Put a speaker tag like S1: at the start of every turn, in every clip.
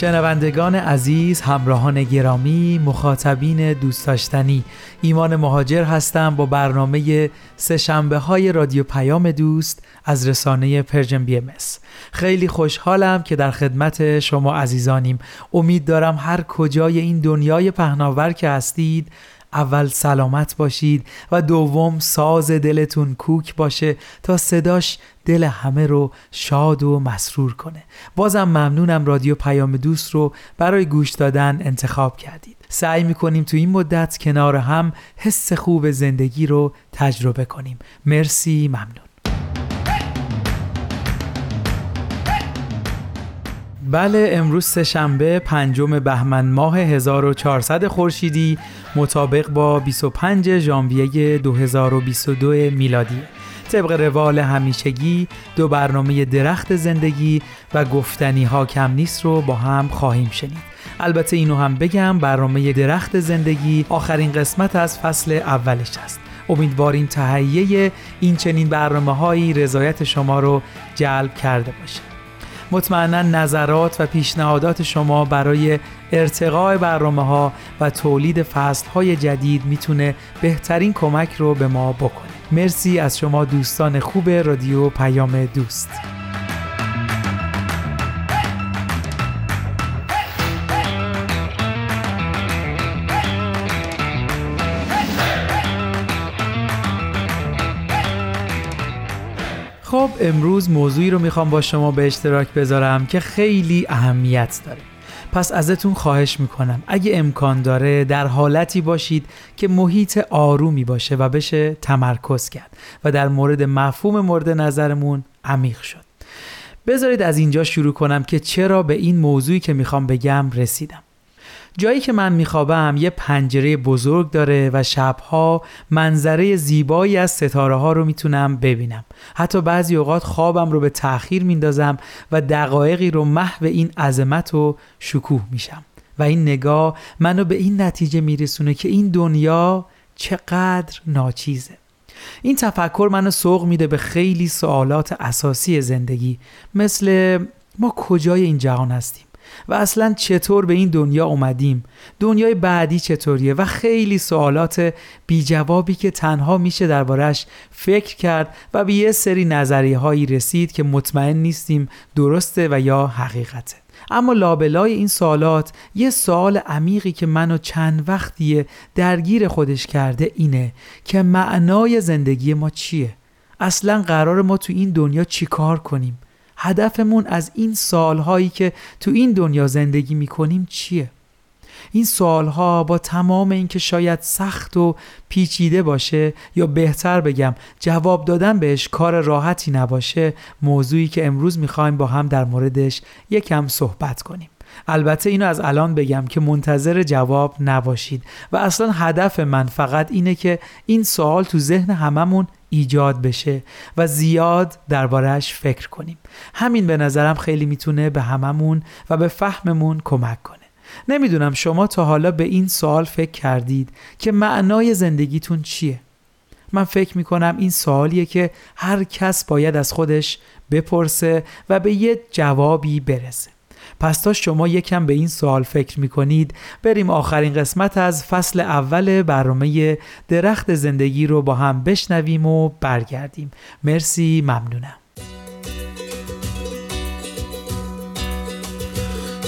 S1: شنوندگان عزیز همراهان گرامی مخاطبین دوست داشتنی. ایمان مهاجر هستم با برنامه سه شنبه های رادیو پیام دوست از رسانه Persian BMS خیلی خوشحالم که در خدمت شما عزیزانیم. امید دارم هر کجای این دنیای پهناور که هستید اول سلامت باشید و دوم ساز دلتون کوک باشه تا صداش دل همه رو شاد و مسرور کنه. بازم ممنونم رادیو پیام دوست رو برای گوش دادن انتخاب کردید. سعی می‌کنیم تو این مدت کنار هم حس خوب زندگی رو تجربه کنیم. مرسی ممنون. بله امروز سهشنبه پنجم بهمن ماه 1400 خورشیدی مطابق با 25 ژانویه 2022 میلادی. طبق روال همیشگی دو برنامه درخت زندگی و گفتنی ها کم نیست رو با هم خواهیم شنید. البته اینو هم بگم برنامه درخت زندگی آخرین قسمت از فصل اولش است. امیدواریم تهیه این چنین برنامه هایی رضایت شما رو جلب کرده باشه. مطمئنا نظرات و پیشنهادات شما برای ارتقاء برنامه ها و تولید فصل های جدید می‌تونه بهترین کمک رو به ما بکنه. مرسی از شما دوستان خوب رادیو پیام دوست. خب امروز موضوعی رو می‌خوام با شما به اشتراک بذارم که خیلی اهمیت داره. پس ازتون خواهش می‌کنم. اگه امکان داره در حالتی باشید که محیط آرومی باشه و بشه تمرکز کرد و در مورد مفهوم مورد نظرمون عمیق شد. بذارید از اینجا شروع کنم که چرا به این موضوعی که می‌خوام بگم رسیدم. جایی که من میخوابم یه پنجره بزرگ داره و شبها منظره زیبایی از ستاره ها رو می‌تونم ببینم. حتی بعضی اوقات خوابم رو به تأخیر میندازم و دقایقی رو محو این عظمت و شکوه میشم. و این نگاه منو به این نتیجه میرسونه که این دنیا چقدر ناچیزه. این تفکر منو سوق میده به خیلی سوالات اساسی زندگی مثل ما کجای این جهان هستیم؟ و اصلا چطور به این دنیا اومدیم؟ دنیای بعدی چطوریه؟ و خیلی سوالات بی جوابی که تنها میشه دربارش فکر کرد و به یه سری نظریه هایی رسید که مطمئن نیستیم درسته و یا حقیقته. اما لابلای این سوالات یه سوال عمیقی که منو چند وقتیه درگیر خودش کرده اینه که معنای زندگی ما چیه؟ اصلا قرار ما تو این دنیا چیکار کنیم؟ هدفمون از این سالهایی که تو این دنیا زندگی می‌کنیم چیه؟ این سوالها با تمام اینکه شاید سخت و پیچیده باشه یا بهتر بگم جواب دادن بهش کار راحتی نباشه موضوعی که امروز می‌خوایم با هم در موردش یکم صحبت کنیم البته اینو از الان بگم که منتظر جواب نباشید و اصلا هدف من فقط اینه که این سوال تو ذهن هممون ایجاد بشه و زیاد دربارهش فکر کنیم. همین به نظرم خیلی می‌تونه به هممون و به فهممون کمک کنه. نمی‌دونم شما تا حالا به این سوال فکر کردید که معنای زندگیتون چیه؟ من فکر می‌کنم این سوالیه که هر کس باید از خودش بپرسه و به یه جوابی برسه. پس تا شما یکم به این سوال فکر می کنید بریم آخرین قسمت از فصل اول برنامه درخت زندگی رو با هم بشنویم و برگردیم. مرسی ممنونم.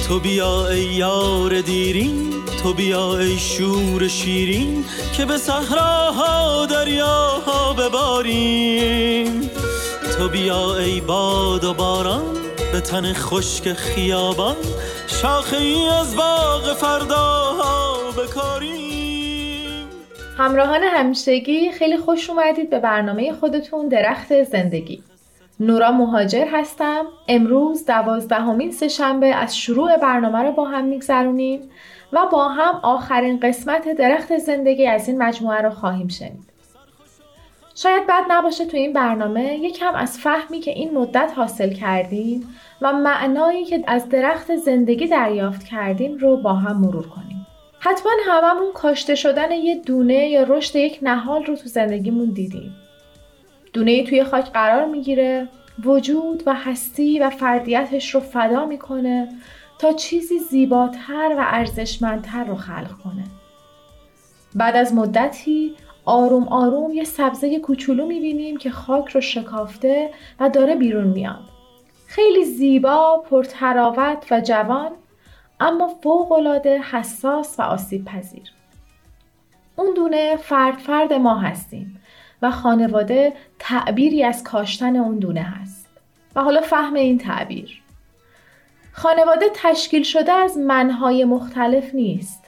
S2: تو بیا ای یار دیرین تو بیا ای شور شیرین که به صحراها دریاها بباریم. تو بیا ای باد و باران به تن خشک خیابان شاخه ای از باغ فرداها بکاریم.
S3: همراهان همیشگی خیلی خوش اومدید به برنامه خودتون درخت زندگی. نورا مهاجر هستم. امروز دوازدهمین سهشنبه از شروع برنامه رو با هم میگذرونیم و با هم آخرین قسمت درخت زندگی از این مجموعه رو خواهیم شنید. شاید بد نباشه تو این برنامه یکم از فهمی که این مدت حاصل کردیم و معنایی که از درخت زندگی دریافت کردیم رو با هم مرور کنیم. حتما هممون کاشته شدن یه دونه یا رشد یک نهال رو تو زندگیمون دیدیم. دونه توی خاک قرار می‌گیره وجود و هستی و فردیتش رو فدا می‌کنه تا چیزی زیباتر و ارزشمندتر رو خلق کنه. بعد از مدتی آروم آروم یه سبزه کوچولو می‌بینیم که خاک رو شکافته و داره بیرون میاد. خیلی زیبا، پرتراوت و جوان اما فوقالعاده حساس و آسیب پذیر. اون دونه فرد فرد ما هستیم و خانواده تعبیری از کاشتن اون دونه هست. و حالا فهم این تعبیر. خانواده تشکیل شده از منهای مختلف نیست.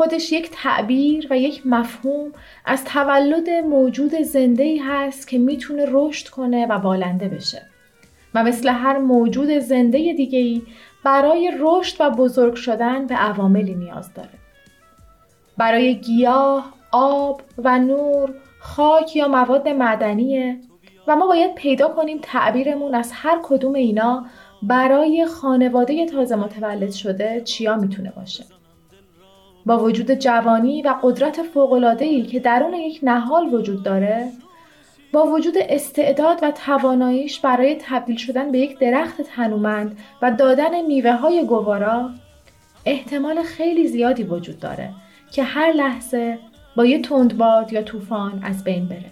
S3: خودش یک تعبیر و یک مفهوم از تولد موجود زنده ای هست که می‌تونه رشد کنه و بالنده بشه. و مثل هر موجود زنده دیگه ای برای رشد و بزرگ شدن به عواملی نیاز داره. برای گیاه، آب و نور، خاک یا مواد معدنیه و ما باید پیدا کنیم تعبیرمون از هر کدوم اینا برای خانواده تازه متولد شده چیا می‌تونه باشه. با وجود جوانی و قدرت فوق‌العاده‌ای که درون یک نهال وجود داره، با وجود استعداد و تواناییش برای تبدیل شدن به یک درخت تنومند و دادن میوه های گوارا احتمال خیلی زیادی وجود داره که هر لحظه با یه تندباد یا طوفان از بین بره.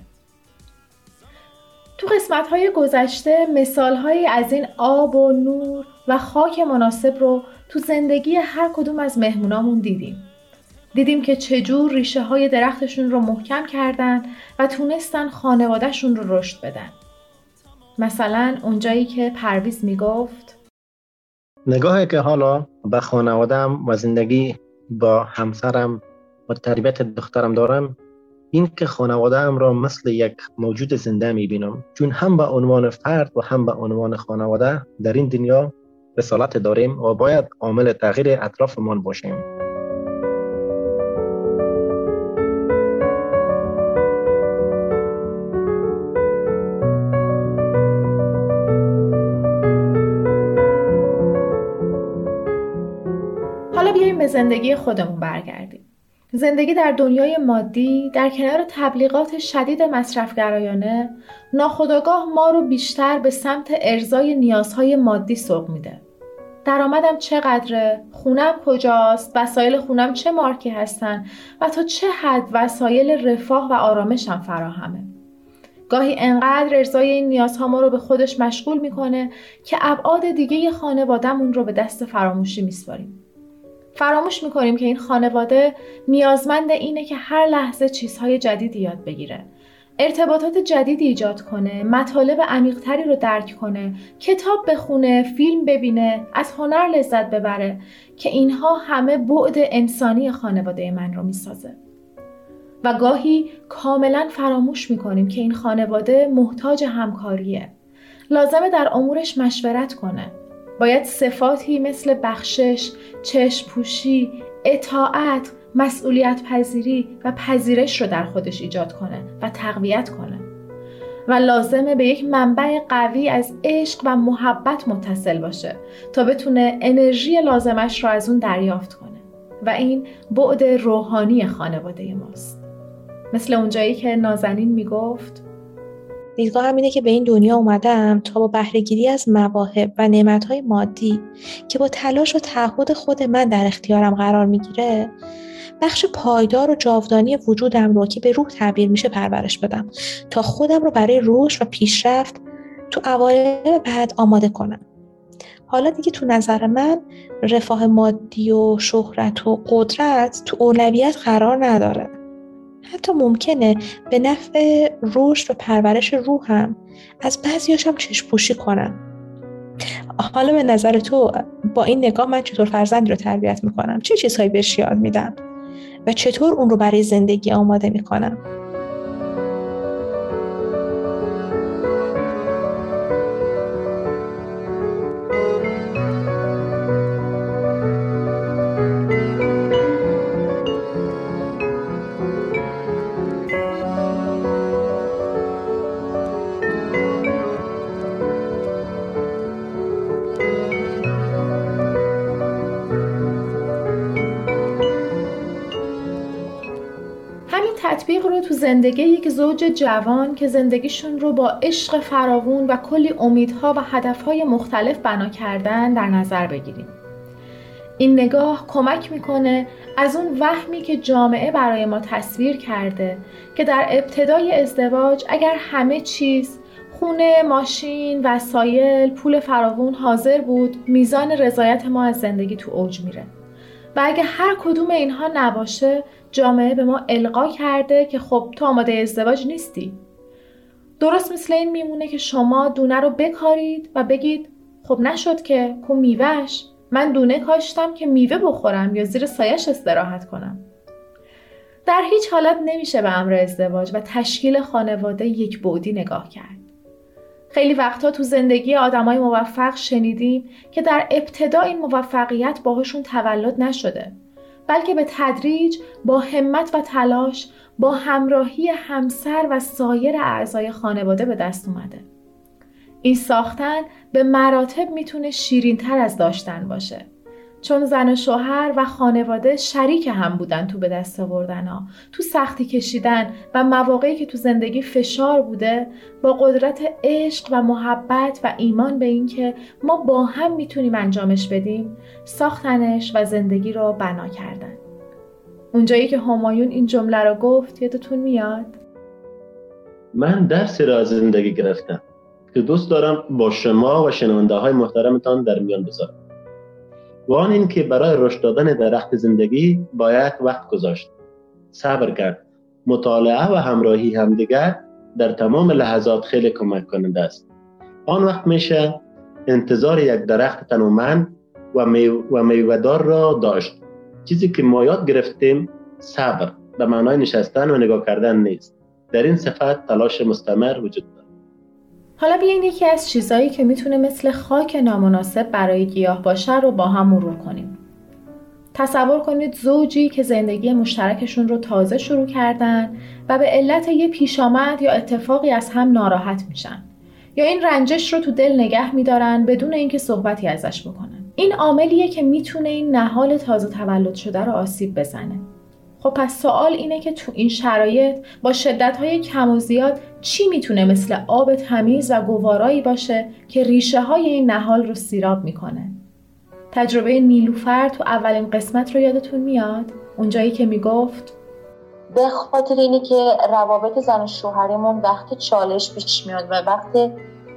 S3: تو قسمت های گذشته مثال از این آب و نور و خاک مناسب رو تو زندگی هر کدوم از مهمونامون دیدیم. دیدیم که چجور ریشه های درختشون رو محکم کردن و تونستن خانوادهشون رو رشد بدن. مثلا اونجایی که پرویز می‌گفت
S4: نگاهی که حالا به خانوادم و زندگی با همسرم و تربیت دخترم دارم این که خانوادهام را مثل یک موجود زنده می‌بینم چون هم به عنوان فرد و هم به عنوان خانواده در این دنیا رسالت داریم و باید عامل تغییر اطرافمان باشیم
S3: زندگی خودمون برگردیم. زندگی در دنیای مادی در کنار تبلیغات شدید مصرفگرایانه ناخداگاه ما رو بیشتر به سمت ارزای نیازهای مادی سوق میده. درآمدم چقدره؟ خونم کجاست؟ وسایل خونم چه مارکی هستن؟ و تا چه حد وسایل رفاه و آرامشم فراهمه؟ گاهی انقدر ارزای این نیازها ما رو به خودش مشغول می‌کنه که ابعاد دیگه خانوادهمون رو به دست فراموشی میسپاریم. فراموش می‌کنیم که این خانواده نیازمند اینه که هر لحظه چیزهای جدیدی یاد بگیره. ارتباطات جدیدی ایجاد کنه مطالب عمیقتری رو درک کنه کتاب بخونه فیلم ببینه از هنر لذت ببره که اینها همه بعد انسانی خانواده من رو می‌سازه. و گاهی کاملا فراموش می‌کنیم که این خانواده محتاج همکاریه. لازمه در امورش مشورت کنه. باید صفاتی مثل بخشش، چشم پوشی، اطاعت، مسئولیت پذیری و پذیرش رو در خودش ایجاد کنه و تقویت کنه. و لازمه به یک منبع قوی از عشق و محبت متصل باشه تا بتونه انرژی لازمش رو از اون دریافت کنه. و این بعد روحانی خانواده ماست. مثل اونجایی که نازنین می‌گفت
S5: دیدگاه اینه که به این دنیا اومدم تا با بهرهگیری از مواهب و نعمتهای مادی که با تلاش و تعهد خود من در اختیارم قرار می‌گیره بخش پایدار و جاودانی وجودم رو که به روح تعبیر میشه پرورش بدم تا خودم رو برای رشد و پیشرفت تو اوایل بعد آماده کنم. حالا دیگه تو نظر من رفاه مادی و شهرت و قدرت تو اولویت قرار نداره. حتی ممکنه به نفع رشد و پرورش روحم از بعضیاشم چشم پوشی کنم. حالا به نظر تو با این نگاه من چطور فرزندی رو تربیت می‌کنم؟ چه چیزهایی بهش یاد میدم؟ و چطور اون رو برای زندگی آماده می‌کنم؟
S3: تو زندگی یک زوج جوان که زندگیشون رو با عشق فراوون و کلی امیدها و هدفهای مختلف بنا کردن در نظر بگیریم. این نگاه کمک می‌کنه از اون وهمی که جامعه برای ما تصویر کرده که در ابتدای ازدواج اگر همه چیز خونه، ماشین، وسایل، پول فراوون حاضر بود میزان رضایت ما از زندگی تو اوج میره و اگه هر کدوم اینها نباشه جامعه به ما القا کرده که خب تو آماده ازدواج نیستی. درست مثل این میمونه که شما دونه رو بکارید و بگید خب نشد که کو میوهش من دونه کاشتم که میوه بخورم یا زیر سایش استراحت کنم. در هیچ حالت نمیشه به امر ازدواج و تشکیل خانواده یک بودی نگاه کرد. خیلی وقتا تو زندگی آدمای موفق شنیدیم که در ابتدا این موفقیت باهاشون تولد نشده بلکه به تدریج با همت و تلاش با همراهی همسر و سایر اعضای خانواده به دست اومده. این ساختن به مراتب می‌تونه شیرین تر از داشتن باشه. چون زن و شوهر و خانواده شریک هم بودن تو به دست آوردن ها. تو سختی کشیدن و مواقعی که تو زندگی فشار بوده با قدرت عشق و محبت و ایمان به اینکه ما با هم می‌تونیم انجامش بدیم ساختنش و زندگی رو بنا کردن. اونجایی که همایون این جمله رو گفت یادتون میاد؟
S4: من درسی را از زندگی گرفتم که دوست دارم با شما و شنونده های محترمتان در میان بذارم. و این که برای رشد دادن درخت زندگی باید وقت گذاشت. صبر کرد. مطالعه و همراهی همدیگر در تمام لحظات خیلی کمک کننده است. آن وقت میشه انتظار یک درخت تنومند و, و میوهدار را داشت. چیزی که ما یاد گرفتیم صبر به معنای نشستن و نگاه کردن نیست. در این صفت تلاش مستمر وجود دارد.
S3: حالا بیاین یکی از چیزایی که می‌تونه مثل خاک نامناسب برای گیاه باشه رو با هم مرور کنیم. تصور کنید زوجی که زندگی مشترکشون رو تازه شروع کردن و به علت یه پیش آمد یا اتفاقی از هم ناراحت میشن یا این رنجش رو تو دل نگه میدارن بدون اینکه صحبتی ازش بکنن. این عاملیه که می‌تونه این نهال تازه تولد شده رو آسیب بزنه. خب پس سوال اینه که تو این شرایط با شدت های کم و زیاد چی می‌تونه مثل آب تمیز و گوارایی باشه که ریشه های این نهال رو سیراب می‌کنه؟ تجربه نیلوفر تو اولین قسمت رو یادتون میاد؟ اونجایی که می‌گفت
S6: به خاطر اینه که روابط زن و شوهریمون وقت چالش پیش میاد و وقت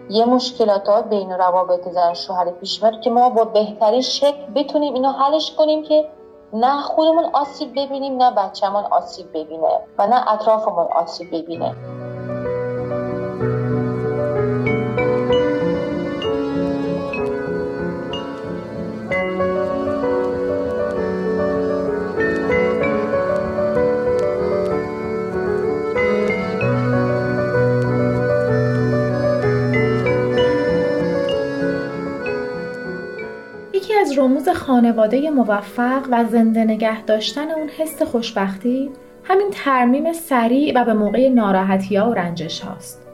S6: یه مشکلات ها بین روابط زن و شوهری پیش میاد که ما با بهترین شکل بتونیم اینو حلش کنیم که نه خودمون آسیب ببینیم نه بچهمون آسیب ببینه و نه اطرافمون آسیب ببینه.
S3: از رموز خانواده موفق و زنده نگه داشتن اون حس خوشبختی همین ترمیم سریع و به موقع ناراحتی ها و رنجش هاست.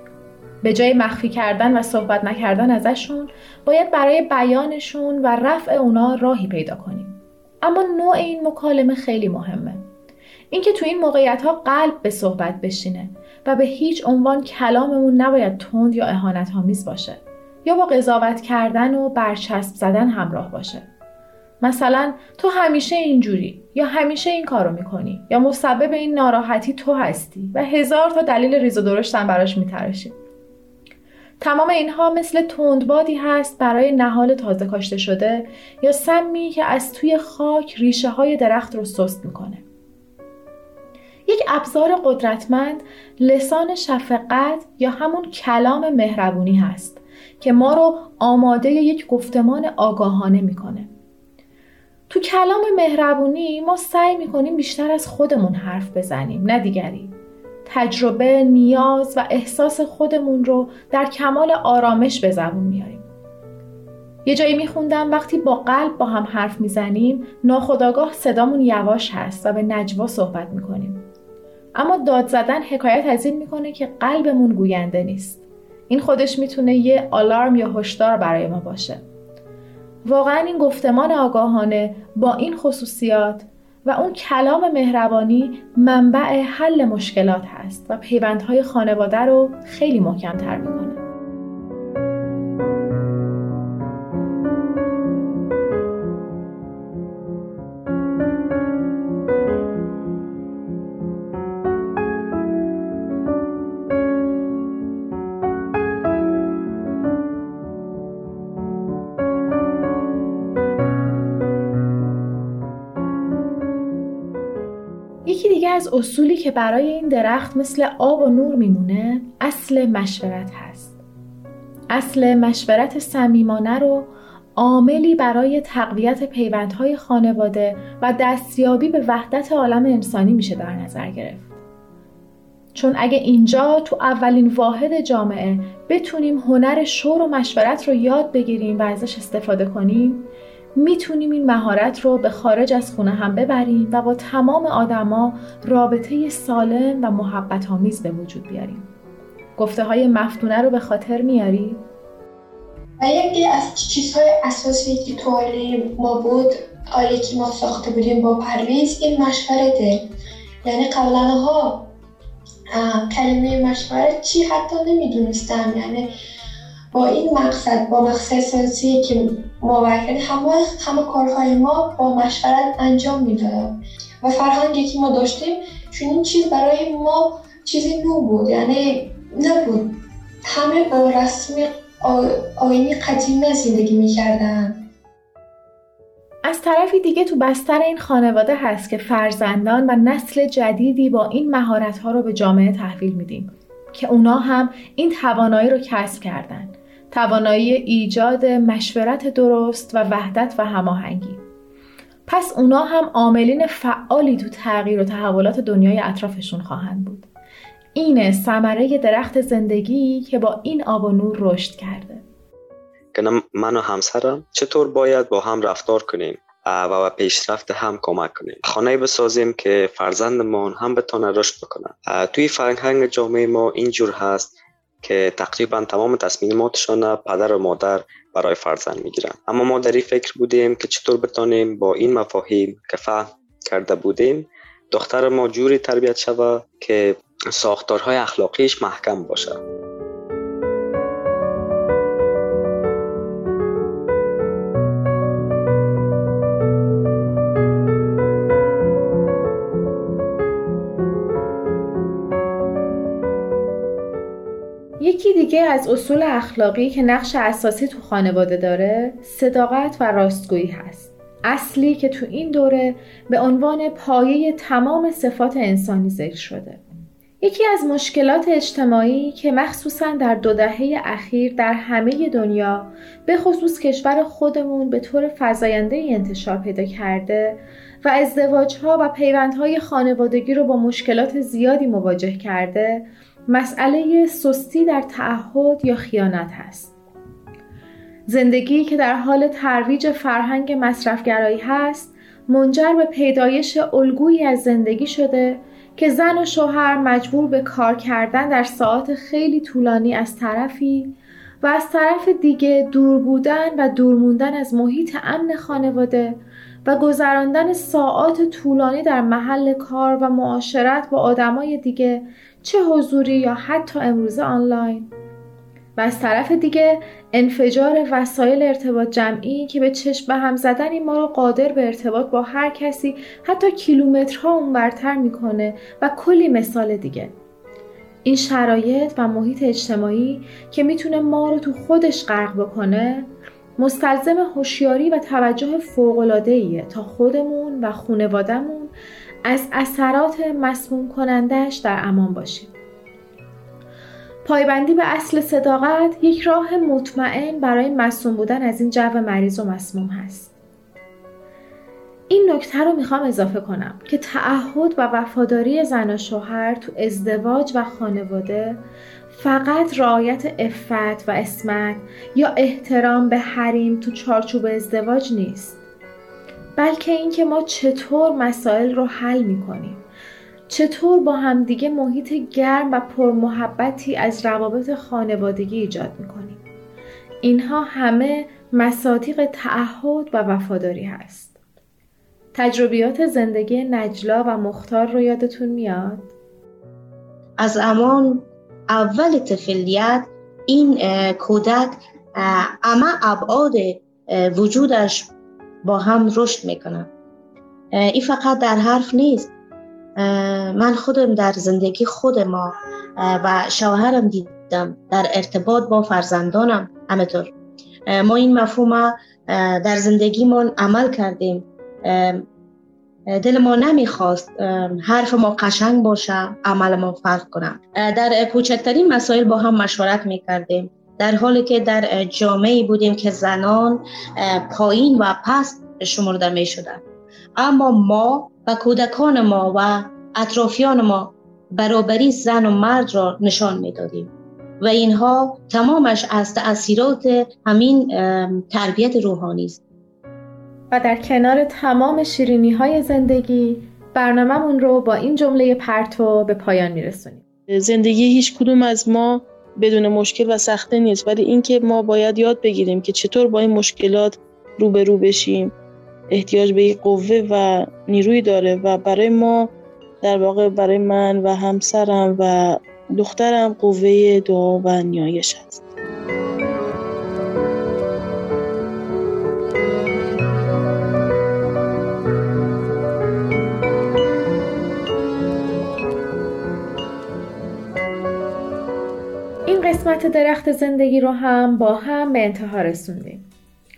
S3: به جای مخفی کردن و صحبت نکردن ازشون باید برای بیانشون و رفع اونا راهی پیدا کنیم. اما نوع این مکالمه خیلی مهمه. اینکه تو این موقعیت ها قلب به صحبت بشینه و به هیچ عنوان کلاممون نباید تند یا اهانت باشه. یا با قضاوت کردن و برچسب زدن همراه باشه. مثلا تو همیشه اینجوری یا همیشه این کارو می‌کنی یا مسبب این ناراحتی تو هستی و هزار تا دلیل ریز و درشتن براش میترشی. تمام اینها مثل تندبادی هست برای نهال تازه کاشته شده یا سمی که از توی خاک ریشه های درخت رو سست می‌کنه. یک ابزار قدرتمند لسان شفقت یا همون کلام مهربونی هست که ما رو آماده یک گفتمان آگاهانه می‌کنه. تو کلام مهربونی ما سعی می‌کنیم بیشتر از خودمون حرف بزنیم نه دیگری. تجربه، نیاز و احساس خودمون رو در کمال آرامش به زبون میاریم یه جایی میخوندم وقتی با قلب با هم حرف می‌زنیم ناخداگاه صدامون یواش هست و به نجوا صحبت می‌کنیم. اما داد زدن حکایت از این می‌کنه که قلبمون گوینده نیست. این خودش می‌تونه یه آلارم یا هشدار برای ما باشه. واقعا این گفتمان آگاهانه با این خصوصیات و اون کلام مهربانی منبع حل مشکلات هست و پیوندهای خانواده رو خیلی محکمتر می‌کنه اصولی که برای این درخت مثل آب و نور میمونه اصل مشورت هست. اصل مشورت صمیمانه رو عاملی برای تقویت پیوندهای خانواده و دستیابی به وحدت عالم انسانی میشه در نظر گرفت. چون اگه اینجا تو اولین واحد جامعه بتونیم هنر شور و مشورت رو یاد بگیریم و ازش استفاده کنیم می‌تونیم این مهارت رو به خارج از خونه هم ببریم و با تمام آدما رابطه سالم و محبت آمیز به وجود بیاریم. گفته های مفتونه رو به خاطر میاری؟
S7: و یکی از چیزهای اساسی که تو ما بود آیله که ما ساخته بودیم با پرویز این مشورته یعنی قبلا ها کلمه مشورت چی حتی نمی‌دونستم یعنی با این مقصد با مقصد اساسی که یعنی همه همه کارهای ما با مشورت انجام می‌داد و فرهنگی که ما داشتیم چون این چیز برای ما چیزی نو بود یعنی نبود. همه با رسم آینی قدیمی زندگی می‌کردن.
S3: از طرفی دیگه تو بستر این خانواده هست که فرزندان و نسل جدیدی با این مهارت ها رو به جامعه تحویل میدیم که اونا هم این توانایی رو کسب کردن. توانایی ایجاد مشورت درست و وحدت و هماهنگی. پس اونا هم عاملین فعالی تو تغییر و تحولات دنیای اطرافشون خواهند بود. اینه ثمره درخت زندگی که با این آب و نور رشد کرده.
S8: که من و همسرم چطور باید با هم رفتار کنیم و به پیشرفت هم کمک کنیم. خانه بسازیم که فرزندمان هم بتونه رشد بکنن. توی فرهنگ جامعه ما اینجور هست که تقریبا تمام تصمیماتشان پدر و مادر برای فرزند می‌گیرن اما ما در این فکر بودیم که چطور بتانیم با این مفاهیم که فهم کرده بودیم دختر ما جوری تربیت شود که ساختارهای اخلاقیش محکم باشه
S3: دیگه از اصول اخلاقی که نقش اساسی تو خانواده داره صداقت و راستگویی هست. اصلی که تو این دوره به عنوان پایه تمام صفات انسانی ذکر شده. یکی از مشکلات اجتماعی که مخصوصا در دو دهه اخیر در همه دنیا به خصوص کشور خودمون به طور فزاینده انتشار پیدا کرده و ازدواجها و پیوندهای خانوادگی رو با مشکلات زیادی مواجه کرده مسئله سستی در تعهد یا خیانت هست. زندگی که در حال ترویج فرهنگ مصرفگرایی هست منجر به پیدایش الگویی از زندگی شده که زن و شوهر مجبور به کار کردن در ساعات خیلی طولانی از طرفی و از طرف دیگه دور بودن و دور موندن از محیط امن خانواده و گذراندن ساعات طولانی در محل کار و معاشرت با آدمای دیگه چه حضوری یا حتی امروزه آنلاین. و از طرف دیگه انفجار وسایل ارتباط جمعی که به چشم به هم زدن ما رو قادر به ارتباط با هر کسی حتی کیلومترها اونورتر می‌کنه و کلی مثال دیگه. این شرایط و محیط اجتماعی که می‌تونه ما رو تو خودش غرق بکنه مستلزم هوشیاری و توجه فوق‌العاده‌ایه تا خودمون و خانوادهمون از اثرات مسموم کنندش در امان باشیم. پایبندی به اصل صداقت یک راه مطمئن برای مسموم بودن از این جو مریض و مسموم هست. این نکته رو می‌خوام اضافه کنم که تعهد و وفاداری زن و شوهر تو ازدواج و خانواده فقط رعایت افت و اسمت یا احترام به حریم تو چارچوب ازدواج نیست بلکه اینکه ما چطور مسائل رو حل می‌کنیم. چطور با همدیگه محیط گرم و پرمحبتی از روابط خانوادگی ایجاد می‌کنیم. اینها همه مصادیق تعهد و وفاداری هست. تجربیات زندگی نجلا و مختار رو یادتون میاد؟
S9: از امان اول طفلیت این کودک اما ابعاد وجودش با هم رشد می‌کنه این فقط در حرف نیست. من خودم در زندگی خود ما و شوهرم دیدم در ارتباط با فرزندانم همطور ما این مفهوم در زندگیمان عمل کردیم. دل ما نمی‌خواست حرف ما قشنگ باشه عمل ما فرق کنه. در کوچکترین مسائل با هم مشورت می‌کردیم. در حالی که در جامعه بودیم که زنان پایین و پست شمرده می شدن. اما ما و کودکان ما و اطرافیان ما برابری زن و مرد را نشان می‌دادیم. و اینها تمامش از تأثیرات همین تربیت روحانی است.
S3: و در کنار تمام شیرینی های زندگی برنامهمون رو با این جمله پرتو به پایان میرسونیم.
S10: زندگی هیچ کدوم از ما بدون مشکل و سخته نیست. ولی اینکه ما باید یاد بگیریم که چطور با این مشکلات روبرو بشیم. احتیاج به قوه و نیروی داره و برای ما در واقع برای من و همسرم و دخترم قوه دعا و نیایش است
S3: قسمت درخت زندگی رو هم با هم به انتها رسوندیم.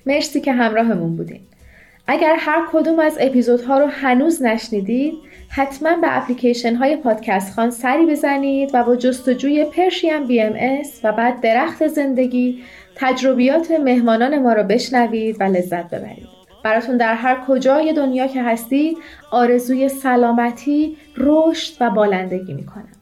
S3: مرسی که همراهمون بودین. اگر هر کدوم از اپیزودها رو هنوز نشنیدید حتما به اپلیکیشن های پادکست خان سری بزنید و با جستجوی پرشیم بی ام اس و بعد درخت زندگی تجربیات مهمانان ما رو بشنوید و لذت ببرید. براتون در هر کجای دنیا که هستید آرزوی سلامتی، رشد و بالندگی می‌کنم.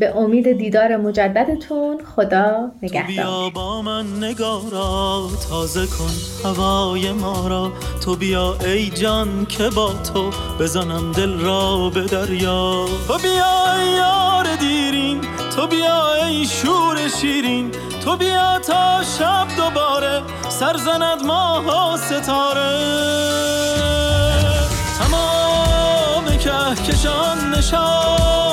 S3: به امید دیدار مجددتون خدا نگهدار
S11: بیا با من نگارا تازه کن هوای ما را. تو بیا ای جان که با تو بزنم دل را به دریا. تو بیا ای یار دیرین تو بیا ای شور شیرین. تو بیا تا شب دوباره سرزند ماه و ستاره. تمام کهکشان نشان.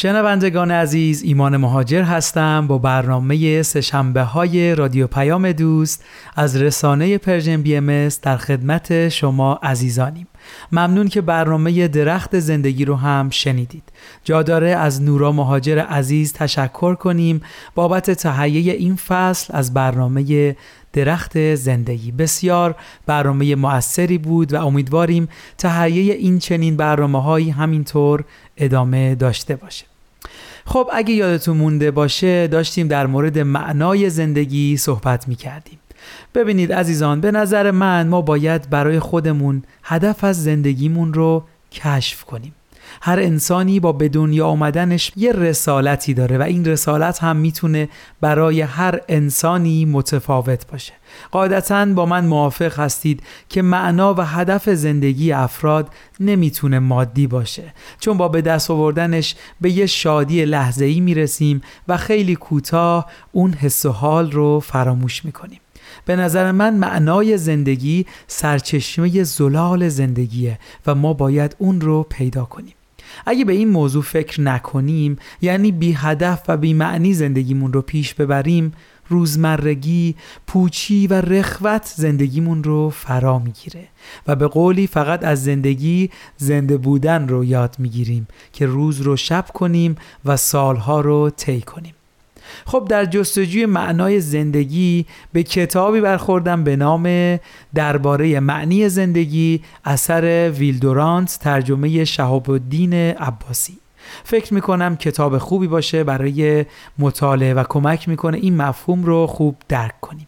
S1: شنوندگان عزیز ایمان مهاجر هستم با برنامه سهشنبه های رادیو پیام دوست از رسانه Persian BMS در خدمت شما عزیزانیم. ممنون که برنامه درخت زندگی رو هم شنیدید. جا داره از نورا مهاجر عزیز تشکر کنیم بابت تهیه این فصل از برنامه درخت زندگی. بسیار برنامه موثری بود و امیدواریم تهیه این چنین برنامه هایی همینطور ادامه داشته باشه. خب اگه یادتون مونده باشه داشتیم در مورد معنای زندگی صحبت می کردیم ببینید عزیزان به نظر من ما باید برای خودمون هدف از زندگیمون رو کشف کنیم. هر انسانی با به دنیا آمدنش یه رسالتی داره و این رسالت هم می‌تونه برای هر انسانی متفاوت باشه. قاعدتا با من موافق هستید که معنا و هدف زندگی افراد نمی‌تونه مادی باشه. چون با به دست آوردنش به یه شادی لحظه‌ای می‌رسیم و خیلی کوتاه اون حس و حال رو فراموش می‌کنیم. به نظر من معنای زندگی سرچشمه زلال زندگیه و ما باید اون رو پیدا کنیم. اگه به این موضوع فکر نکنیم یعنی بی هدف و بی معنی زندگیمون رو پیش ببریم روزمرگی، پوچی و رخوت زندگیمون رو فرا می‌گیره و به قولی فقط از زندگی زنده بودن رو یاد می‌گیریم که روز رو شب کنیم و سالها رو طی کنیم. خب در جستجوی معنای زندگی به کتابی برخوردم به نام درباره معنی زندگی اثر ویلدورانت ترجمه شهاب الدین عباسی. فکر می‌کنم کتاب خوبی باشه برای مطالعه و کمک می‌کنه این مفهوم رو خوب درک کنیم.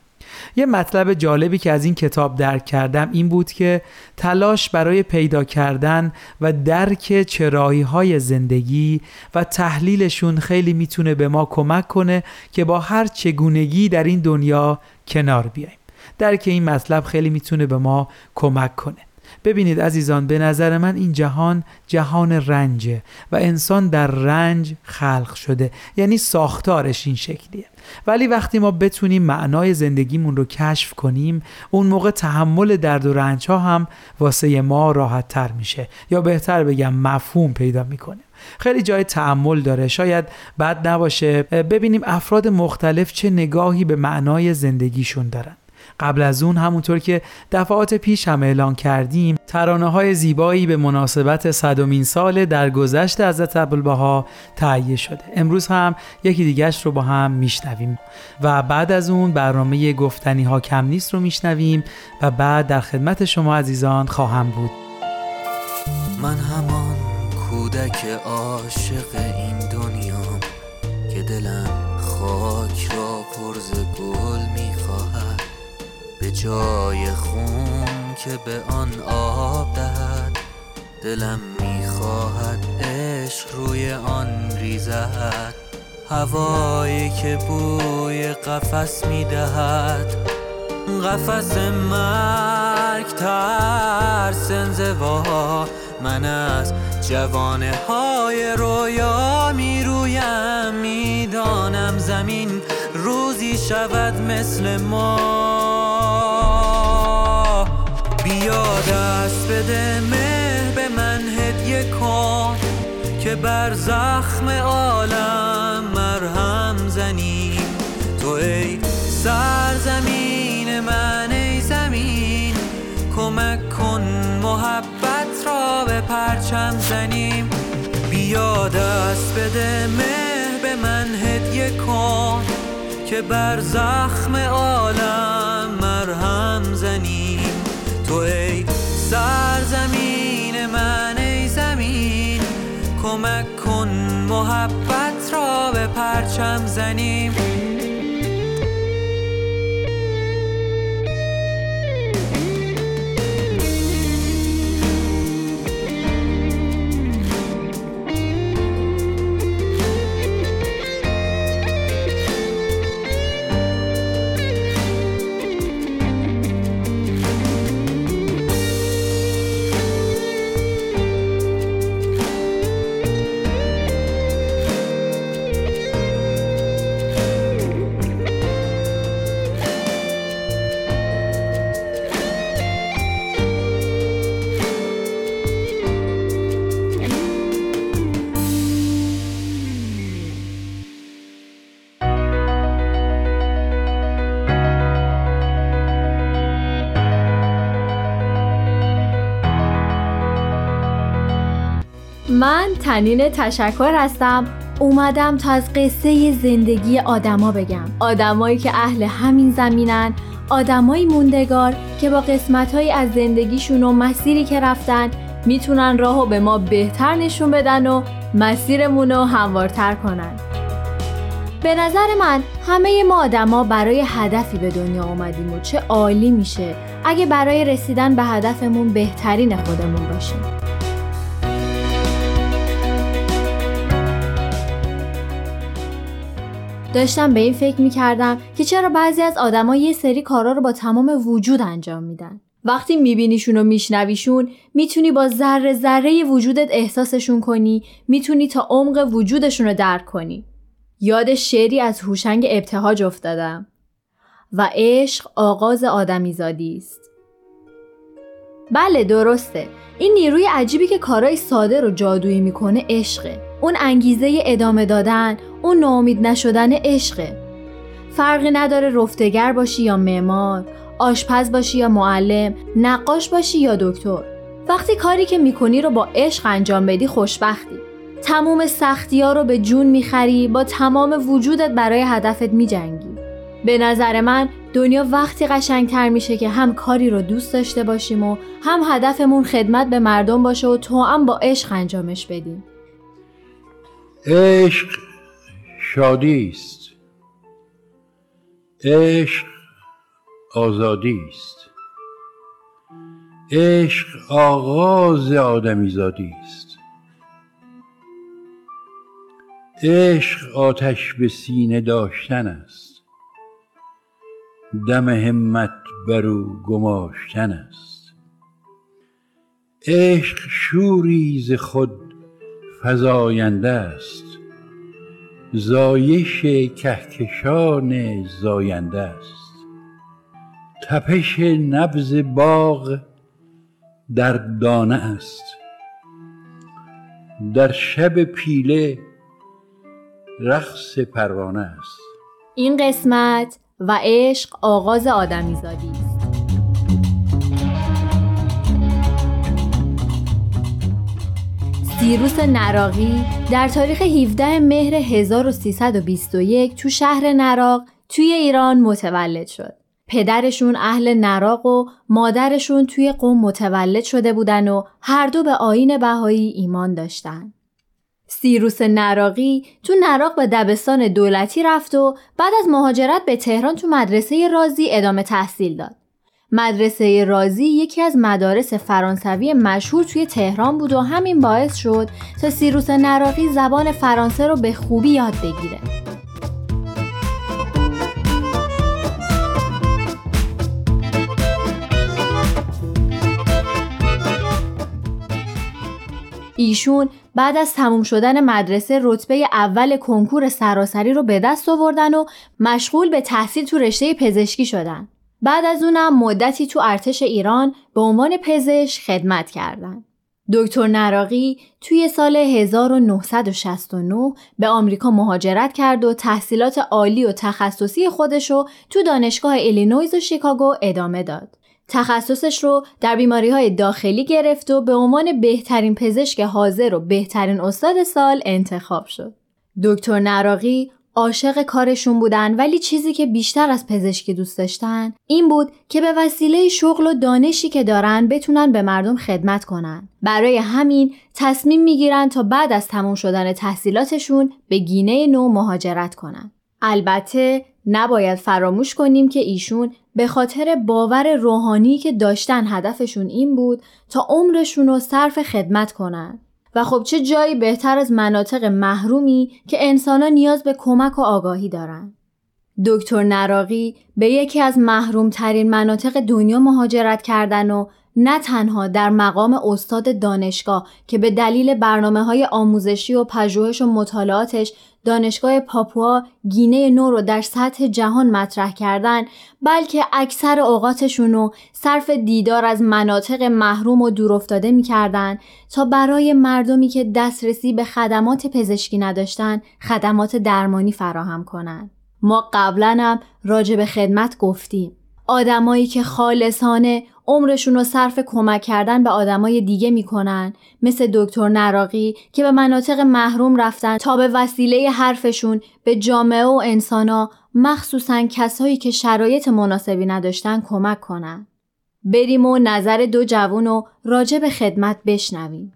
S1: یه مطلب جالبی که از این کتاب درک کردم این بود که تلاش برای پیدا کردن و درک چرایی های زندگی و تحلیلشون خیلی می‌تونه به ما کمک کنه که با هر چگونگی در این دنیا کنار بیایم درک این مطلب خیلی می‌تونه به ما کمک کنه. ببینید عزیزان به نظر من این جهان جهان رنجه و انسان در رنج خلق شده. یعنی ساختارش این شکلیه. ولی وقتی ما بتونیم معنای زندگیمون رو کشف کنیم اون موقع تحمل درد و رنج ها هم واسه ما راحت تر میشه. یا بهتر بگم مفهوم پیدا می‌کنه. خیلی جای تعمل داره. شاید بد نباشه. ببینیم افراد مختلف چه نگاهی به معنای زندگیشون دارن. قبل از اون همونطور که دفعات پیش هم اعلان کردیم ترانه های زیبایی به مناسبت صدومین سال در گذشت حضرت عبدالبها تهیه شده. امروز هم یکی دیگهش رو با هم میشنویم. و بعد از اون برنامه گفتنی ها کم نیست رو میشنویم و بعد در خدمت شما عزیزان خواهم بود.
S12: من همان کودک عاشق این دنیا که دلم جای خون که به آن آب دهد دلم می‌خواهد عشق روی آن ریزد. هوایی که بوی قفس می‌دهد قفس مرگ ترس انزوا من از جوانه های رویا می‌رویم می‌دانم زمین روزی شود مثل ما. بیا دست بده مه به من هدیه کن که بر زخم عالم مرهم زنیم تو ای سرزمین من ای زمین کمک کن محبت را به پرچم زنیم. بیا دست بده مه به من هدیه کن که بر زخم عالم مرهم زنیم تو ای سرزمین من ای زمین. کمک کن محبت را به پرچم زنیم.
S13: تنین تشکر هستم. اومدم تا از قصه زندگی آدما بگم. آدمایی که اهل همین زمینن آدمایی موندگار که با قسمتهایی از زندگیشون و مسیری که رفتن می‌تونن راهو به ما بهتر نشون بدن و مسیرمون رو هموارتر کنن. به نظر من همه ما آدما برای هدفی به دنیا اومدیم و چه عالی میشه اگه برای رسیدن به هدفمون بهترین خودمون باشیم. داشتم به این فکر می‌کردم که چرا بعضی از آدما یه سری کارا رو با تمام وجود انجام میدن. وقتی میبینیشون و میشنویشون می‌تونی با ذره ذره وجودت احساسشون کنی می‌تونی تا عمق وجودشون رو درک کنی. یاد شعری از هوشنگ ابتهاج افتادم و عشق آغاز آدمیزادی است. بله درسته. این نیروی عجیبی که کارای ساده رو جادویی می‌کنه عشقه. اون انگیزه ادامه دادن اون ناامید نشدن عشقه. فرقی نداره رفتگر باشی یا معمار آشپز باشی یا معلم نقاش باشی یا دکتر. وقتی کاری که می‌کنی رو با عشق انجام بدی خوشبختی. تموم سختی ها رو به جون می‌خری با تمام وجودت برای هدفت میجنگی. به نظر من دنیا وقتی قشنگتر میشه که هم کاری رو دوست داشته باشیم و هم هدفمون خدمت به مردم باشه و تو هم با عشق انجامش بدیم.
S14: عشق. شادی است عشق آزادی است عشق آغاز آدمیزادی است عشق آتش به سینه داشتن است. دم همت بر او گماشتن است. عشق شوری ز خود فزاینده است. زایش کهکشان زاینده است. تپش نبز باغ در دانه است. در شب پیله رقص پروانه است.
S13: این قسمت و عشق آغاز آدمیزادی است. سیروس نراقی در تاریخ 17 مهر 1321 تو شهر نراق توی ایران متولد شد. پدرشون اهل نراق و مادرشون توی قوم متولد شده بودن و هر دو به آین بهایی ایمان داشتن. سیروس نراقی تو نراق به دبستان دولتی رفت و بعد از مهاجرت به تهران تو مدرسه رازی ادامه تحصیل داد. مدرسه رازی یکی از مدارس فرانسوی مشهور توی تهران بود و همین باعث شد تا سیروس نراقی زبان فرانسه رو به خوبی یاد بگیره. ایشون بعد از تموم شدن مدرسه رتبه اول کنکور سراسری رو به دست آوردن و مشغول به تحصیل تو رشته پزشکی شدن. بعد از اونم مدتی تو ارتش ایران به عنوان پزشک خدمت کردند. دکتر نراقی توی سال 1969 به آمریکا مهاجرت کرد و تحصیلات عالی و تخصصی خودشو تو دانشگاه ایلینویز و شیکاگو ادامه داد. تخصصش رو در بیماری های داخلی گرفت و به عنوان بهترین پزشک حاضر و بهترین استاد سال انتخاب شد. دکتر نراقی عاشق کارشون بودن ولی چیزی که بیشتر از پزشکی دوست داشتن این بود که به وسیله شغل و دانشی که دارن بتونن به مردم خدمت کنن. برای همین تصمیم می‌گیرن تا بعد از تموم شدن تحصیلاتشون به گینه نو مهاجرت کنن. البته نباید فراموش کنیم که ایشون به خاطر باور روحانی که داشتن هدفشون این بود تا عمرشون رو صرف خدمت کنن. و خب چه جایی بهتر از مناطق محرومی که انسانا نیاز به کمک و آگاهی دارن. دکتر نراقی به یکی از محرومترین مناطق دنیا مهاجرت کردن و نه تنها در مقام استاد دانشگاه که به دلیل برنامه های آموزشی و پژوهش و مطالعاتش دانشگاه پاپوا گینه نو رو در سطح جهان مطرح کردن بلکه اکثر اوقاتشون رو صرف دیدار از مناطق محروم و دورافتاده می‌کردن تا برای مردمی که دسترسی به خدمات پزشکی نداشتن خدمات درمانی فراهم کنند. ما قبلا هم راجع به خدمت گفتیم. آدمایی که خالصانه عمرشون رو صرف کمک کردن به آدمای دیگه می‌کنن مثل دکتر نراقی که به مناطق محروم رفتن تا به وسیله حرفشون به جامعه و انسانا مخصوصا کسایی که شرایط مناسبی نداشتن کمک کنن. بریم و نظر دو جوون رو راجع به خدمت بشنویم.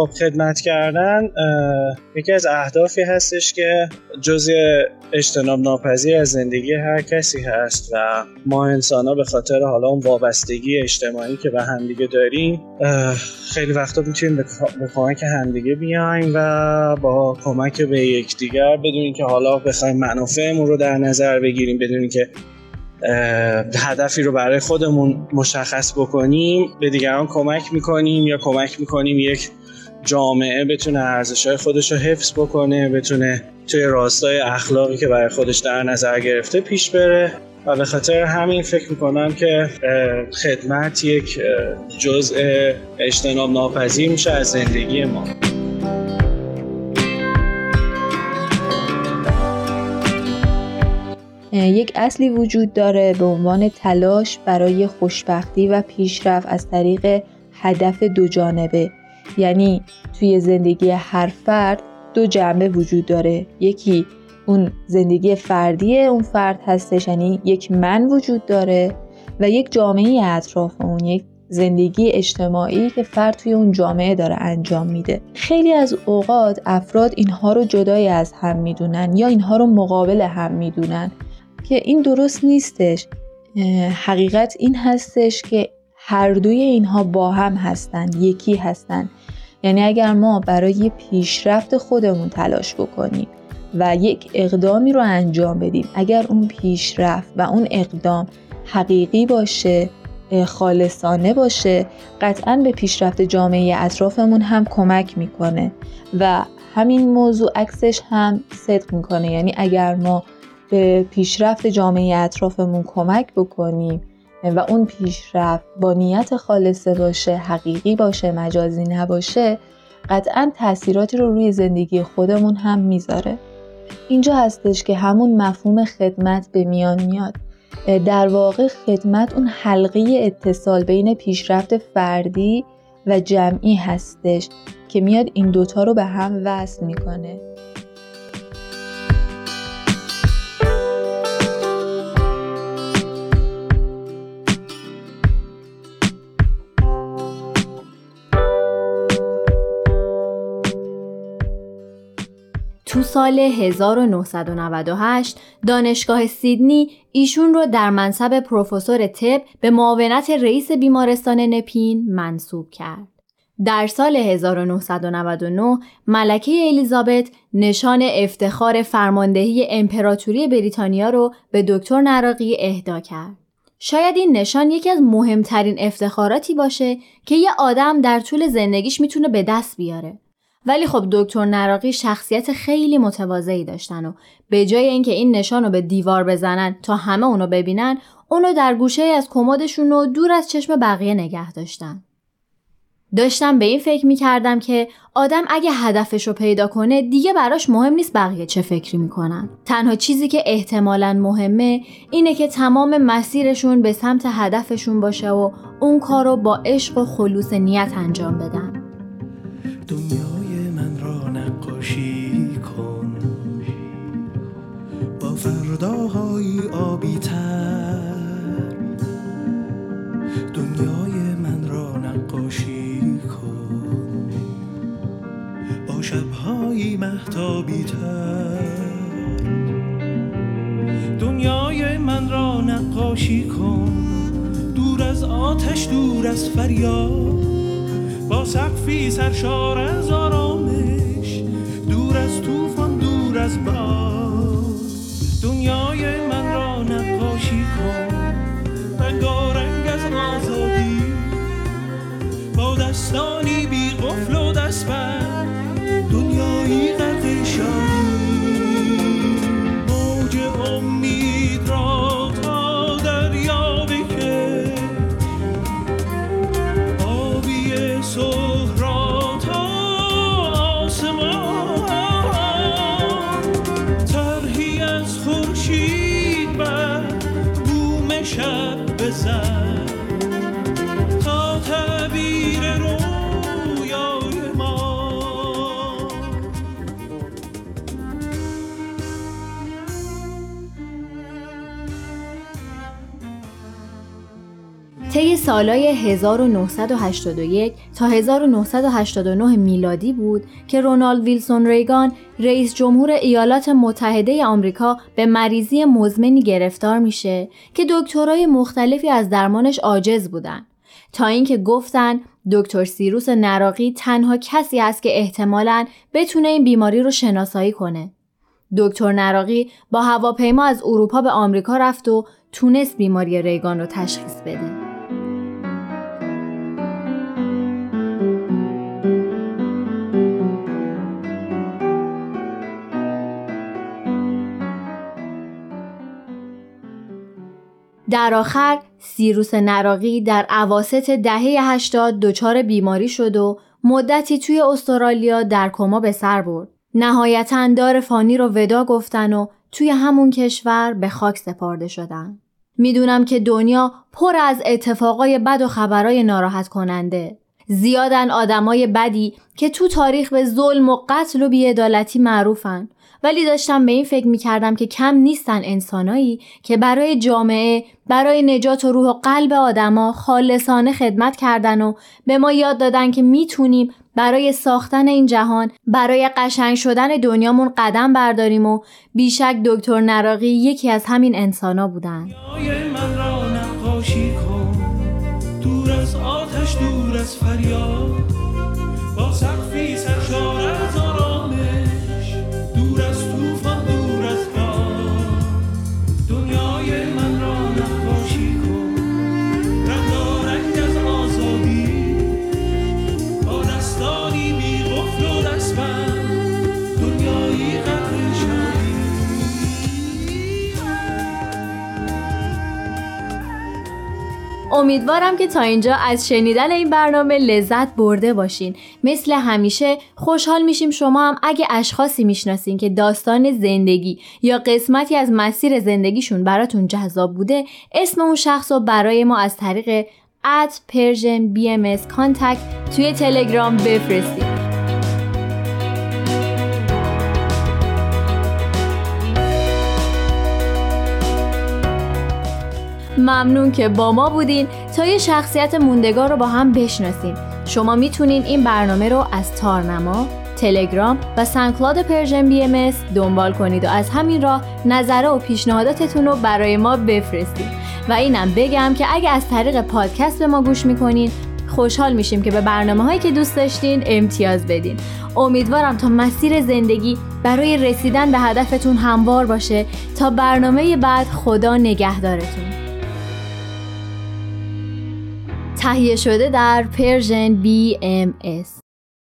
S15: خب خدمت کردن یکی از اهدافی هستش که جزء اجتناب ناپذیر از زندگی هر کسی هست و ما انسان ها به خاطر حالا اون وابستگی اجتماعی که به همدیگه داریم خیلی وقتا می‌تونیم به کمک همدیگه بیایم و با کمک به یکدیگر بدونیم که حالا بخوایم منافعمون رو در نظر بگیریم بدونیم که هدفی رو برای خودمون مشخص بکنیم به دیگران کمک می‌کنیم یا کمک می‌کنیم یک جامعه بتونه ارزشهای خودش رو حفظ بکنه بتونه توی راستای اخلاقی که برای خودش در نظر گرفته پیش بره. و به خاطر همین فکر می‌کنم که خدمت یک جزء اجتناب ناپذیر میشه از زندگی ما.
S16: یک اصلی وجود داره به عنوان تلاش برای خوشبختی و پیشرفت از طریق هدف دو جانبه. یعنی توی زندگی هر فرد دو جنبه وجود داره. یکی اون زندگی فردی اون فرد هستش یعنی یک من وجود داره و یک جامعه اطراف اون یک زندگی اجتماعی که فرد توی اون جامعه داره انجام میده. خیلی از اوقات افراد اینها رو جدای از هم می‌دونن یا اینها رو مقابل هم می‌دونن که این درست نیستش. حقیقت این هستش که هر دوی اینها با هم هستند یکی هستند یعنی اگر ما برای پیشرفت خودمون تلاش بکنیم و یک اقدامی رو انجام بدیم اگر اون پیشرفت و اون اقدام حقیقی باشه خالصانه باشه قطعا به پیشرفت جامعه اطرافمون هم کمک می‌کنه و همین موضوع عکسش هم صدق می‌کنه. یعنی اگر ما به پیشرفت جامعه اطرافمون کمک بکنیم و اون پیشرفت با نیت خالصه باشه حقیقی باشه مجازی نباشه قطعا تاثیراتی رو روی زندگی خودمون هم می‌ذاره. اینجا هستش که همون مفهوم خدمت به میان میاد. در واقع خدمت اون حلقه اتصال بین پیشرفت فردی و جمعی هستش که میاد این دوتا رو به هم وصل می‌کنه.
S13: تو سال 1998 دانشگاه سیدنی ایشون رو در منصب پروفسور طب به معاونت رئیس بیمارستان نپین منصوب کرد. در سال 1999 ملکه الیزابت نشان افتخار فرماندهی امپراتوری بریتانیا رو به دکتر نراقی اهدا کرد. شاید این نشان یکی از مهمترین افتخاراتی باشه که یه آدم در طول زندگیش می‌تونه به دست بیاره. ولی خب دکتر نراقی شخصیت خیلی متواضعی داشتن و به جای اینکه این نشان رو به دیوار بزنن تا همه اونو ببینن اونو در گوشه از کمدشون رو دور از چشم بقیه نگه داشتن داشتم به این فکر می‌کردم که آدم اگه هدفش رو پیدا کنه دیگه براش مهم نیست بقیه چه فکری می‌کنن. تنها چیزی که احتمالا مهمه اینه که تمام مسیرشون به سمت هدفشون باشه و اون کار رو با عشق و خلوص نیت انجام بدن.
S2: را نقاشی کن. با فرداهای آبی تر دنیای من را نقاشی کن. با شبهای محتابی تر دنیای من را نقاشی کن. دور از آتش دور از فریاد. با سقفی سرشار از آرامش دور از طوفان دور از باد. دنیای من را نقاشی کن. رنگارنگ از آزادی. با دستانی
S13: سالهای 1981 تا 1989 میلادی بود که رونالد ویلسون ریگان رئیس جمهور ایالات متحده آمریکا به مریضی مزمنی گرفتار میشه که دکترای مختلفی از درمانش عاجز بودن تا اینکه گفتن دکتر سیروس نراقی تنها کسی است که احتمالاً بتونه این بیماری رو شناسایی کنه. دکتر نراقی با هواپیما از اروپا به آمریکا رفت و تونست بیماری ریگان رو تشخیص بده. در آخر سیروس نراقی در عواست دهه 80 دچار بیماری شد و مدتی توی استرالیا در کما به سر برد. نهایتا دار فانی رو ودا گفتن و توی همون کشور به خاک سپارده شدن. می‌دونم که دنیا پر از اتفاقای بد و خبرای ناراحت کننده. زیادن آدمای بدی که تو تاریخ به ظلم و قتل و بیعدالتی معروفن ولی داشتم به این فکر می‌کردم که کم نیستن انسانایی که برای جامعه برای نجات و روح و قلب آدما خالصانه خدمت کردن و به ما یاد دادن که می‌تونیم برای ساختن این جهان برای قشنگ شدن دنیامون قدم برداریم و بیشک دکتر نراقی یکی از همین انسانا بودن.
S2: دور از آتش دور از فریاد.
S13: امیدوارم که تا اینجا از شنیدن این برنامه لذت برده باشین. مثل همیشه خوشحال میشیم شما هم اگه اشخاصی می‌شناسین که داستان زندگی یا قسمتی از مسیر زندگیشون براتون جذاب بوده اسم اون شخص رو برای ما از طریق at Persian BMS Contact توی تلگرام بفرستید. ممنون که با ما بودین. تا یه شخصیت موندگار رو با هم بشناسیم شما می‌تونین این برنامه رو از تارنما تلگرام و SoundCloud Persian BM دنبال کنید و از همین راه نظر و پیشنهاداتتون رو برای ما بفرستید. و اینم بگم که اگه از طریق پادکست به ما گوش می‌کنین خوشحال میشیم که به برنامه هایی که دوست داشتین امتیاز بدین. امیدوارم تا مسیر زندگی برای رسیدن به هدفتون هموار باشه. تا برنامه بعد خدا نگهدارتون. تهیه شده در پرژن BMS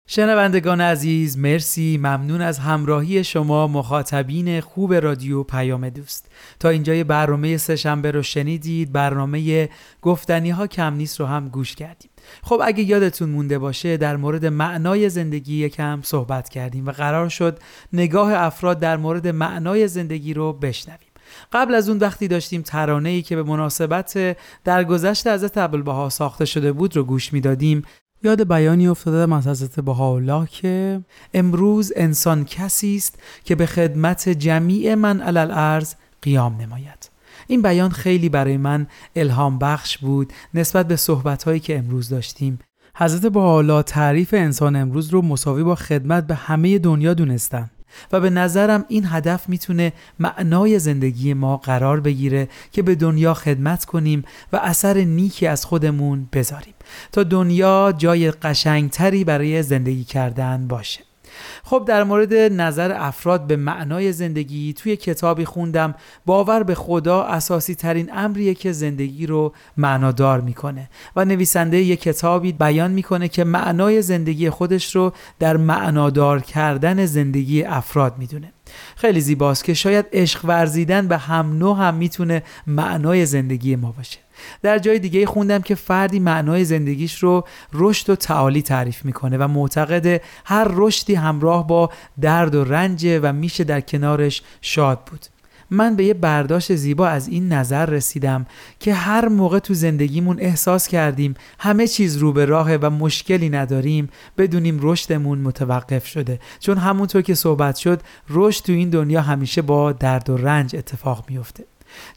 S1: شنوندگان عزیز مرسی. ممنون از همراهی شما مخاطبین خوب رادیو پیام دوست. تا اینجای برنامه سهشنبه رو شنیدید. برنامه گفتنی ها کم نیست رو هم گوش کردیم. خب اگه یادتون مونده باشه در مورد معنای زندگی یکم صحبت کردیم و قرار شد نگاه افراد در مورد معنای زندگی رو بشنویم. قبل از اون وقتی داشتیم ترانه ای که به مناسبت درگذشت حضرت عبدالبها ساخته شده بود رو گوش می‌دادیم. یاد بیانی افتادم از حضرت بهاءالله که امروز انسان کسی است که به خدمت جمیع من علل ارز قیام نماید. این بیان خیلی برای من الهام بخش بود نسبت به صحبت هایی که امروز داشتیم. حضرت بهاءالله تعریف انسان امروز رو مساوی با خدمت به همه دنیا دونستن. و به نظرم این هدف می‌تونه معنای زندگی ما قرار بگیره که به دنیا خدمت کنیم و اثر نیکی از خودمون بذاریم. تا دنیا جای قشنگتری برای زندگی کردن باشه. خب در مورد نظر افراد به معنای زندگی توی کتابی خوندم باور به خدا اساسی ترین امریه که زندگی رو معنادار می‌کنه و نویسنده یک کتابی بیان می‌کنه که معنای زندگی خودش رو در معنادار کردن زندگی افراد می‌دونه. خیلی زیباست که شاید عشق ورزیدن به هم نوع هم می‌تونه معنای زندگی ما باشه. در جای دیگه خوندم که فردی معنای زندگیش رو رشد و تعالی تعریف می‌کنه و معتقد هر رشدی همراه با درد و رنج و میشه در کنارش شاد بود. من به یه برداشت زیبا از این نظر رسیدم که هر موقع تو زندگیمون احساس کردیم همه چیز رو به راهه و مشکلی نداریم بدونیم رشدمون متوقف شده. چون همونطور که صحبت شد رشد تو این دنیا همیشه با درد و رنج اتفاق میفته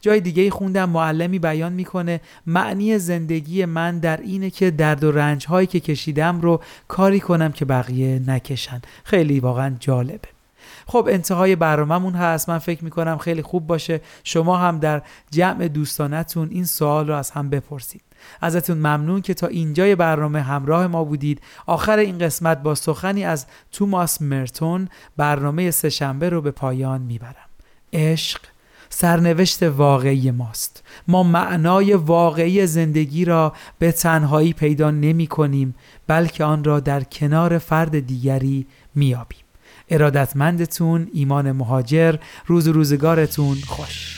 S1: جای دیگه خوندم معلمی بیان می‌کنه معنی زندگی من در اینه که درد و رنج هایی که کشیدم رو کاری کنم که بقیه نکشن. خیلی واقعا جالبه. خب انتهای برنامهمون هست. من فکر می‌کنم خیلی خوب باشه. شما هم در جمع دوستانتون این سوال رو از هم بپرسید. ازتون ممنون که تا اینجای برنامه همراه ما بودید. آخر این قسمت با سخنی از توماس مرتون برنامه سهشنبه رو به پایان می‌برم. عشق سرنوشت واقعی ماست. ما معنای واقعی زندگی را به تنهایی پیدا نمی کنیم بلکه آن را در کنار فرد دیگری میابیم ارادتمندتون ایمان مهاجر روز روزگارتون خوش.